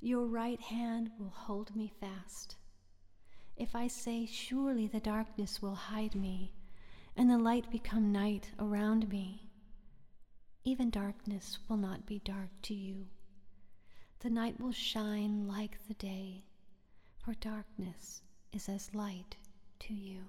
Your right hand will hold me fast. If I say, Surely the darkness will hide me, and the light become night around me, even darkness will not be dark to you. The night will shine like the day, for darkness is as light to you.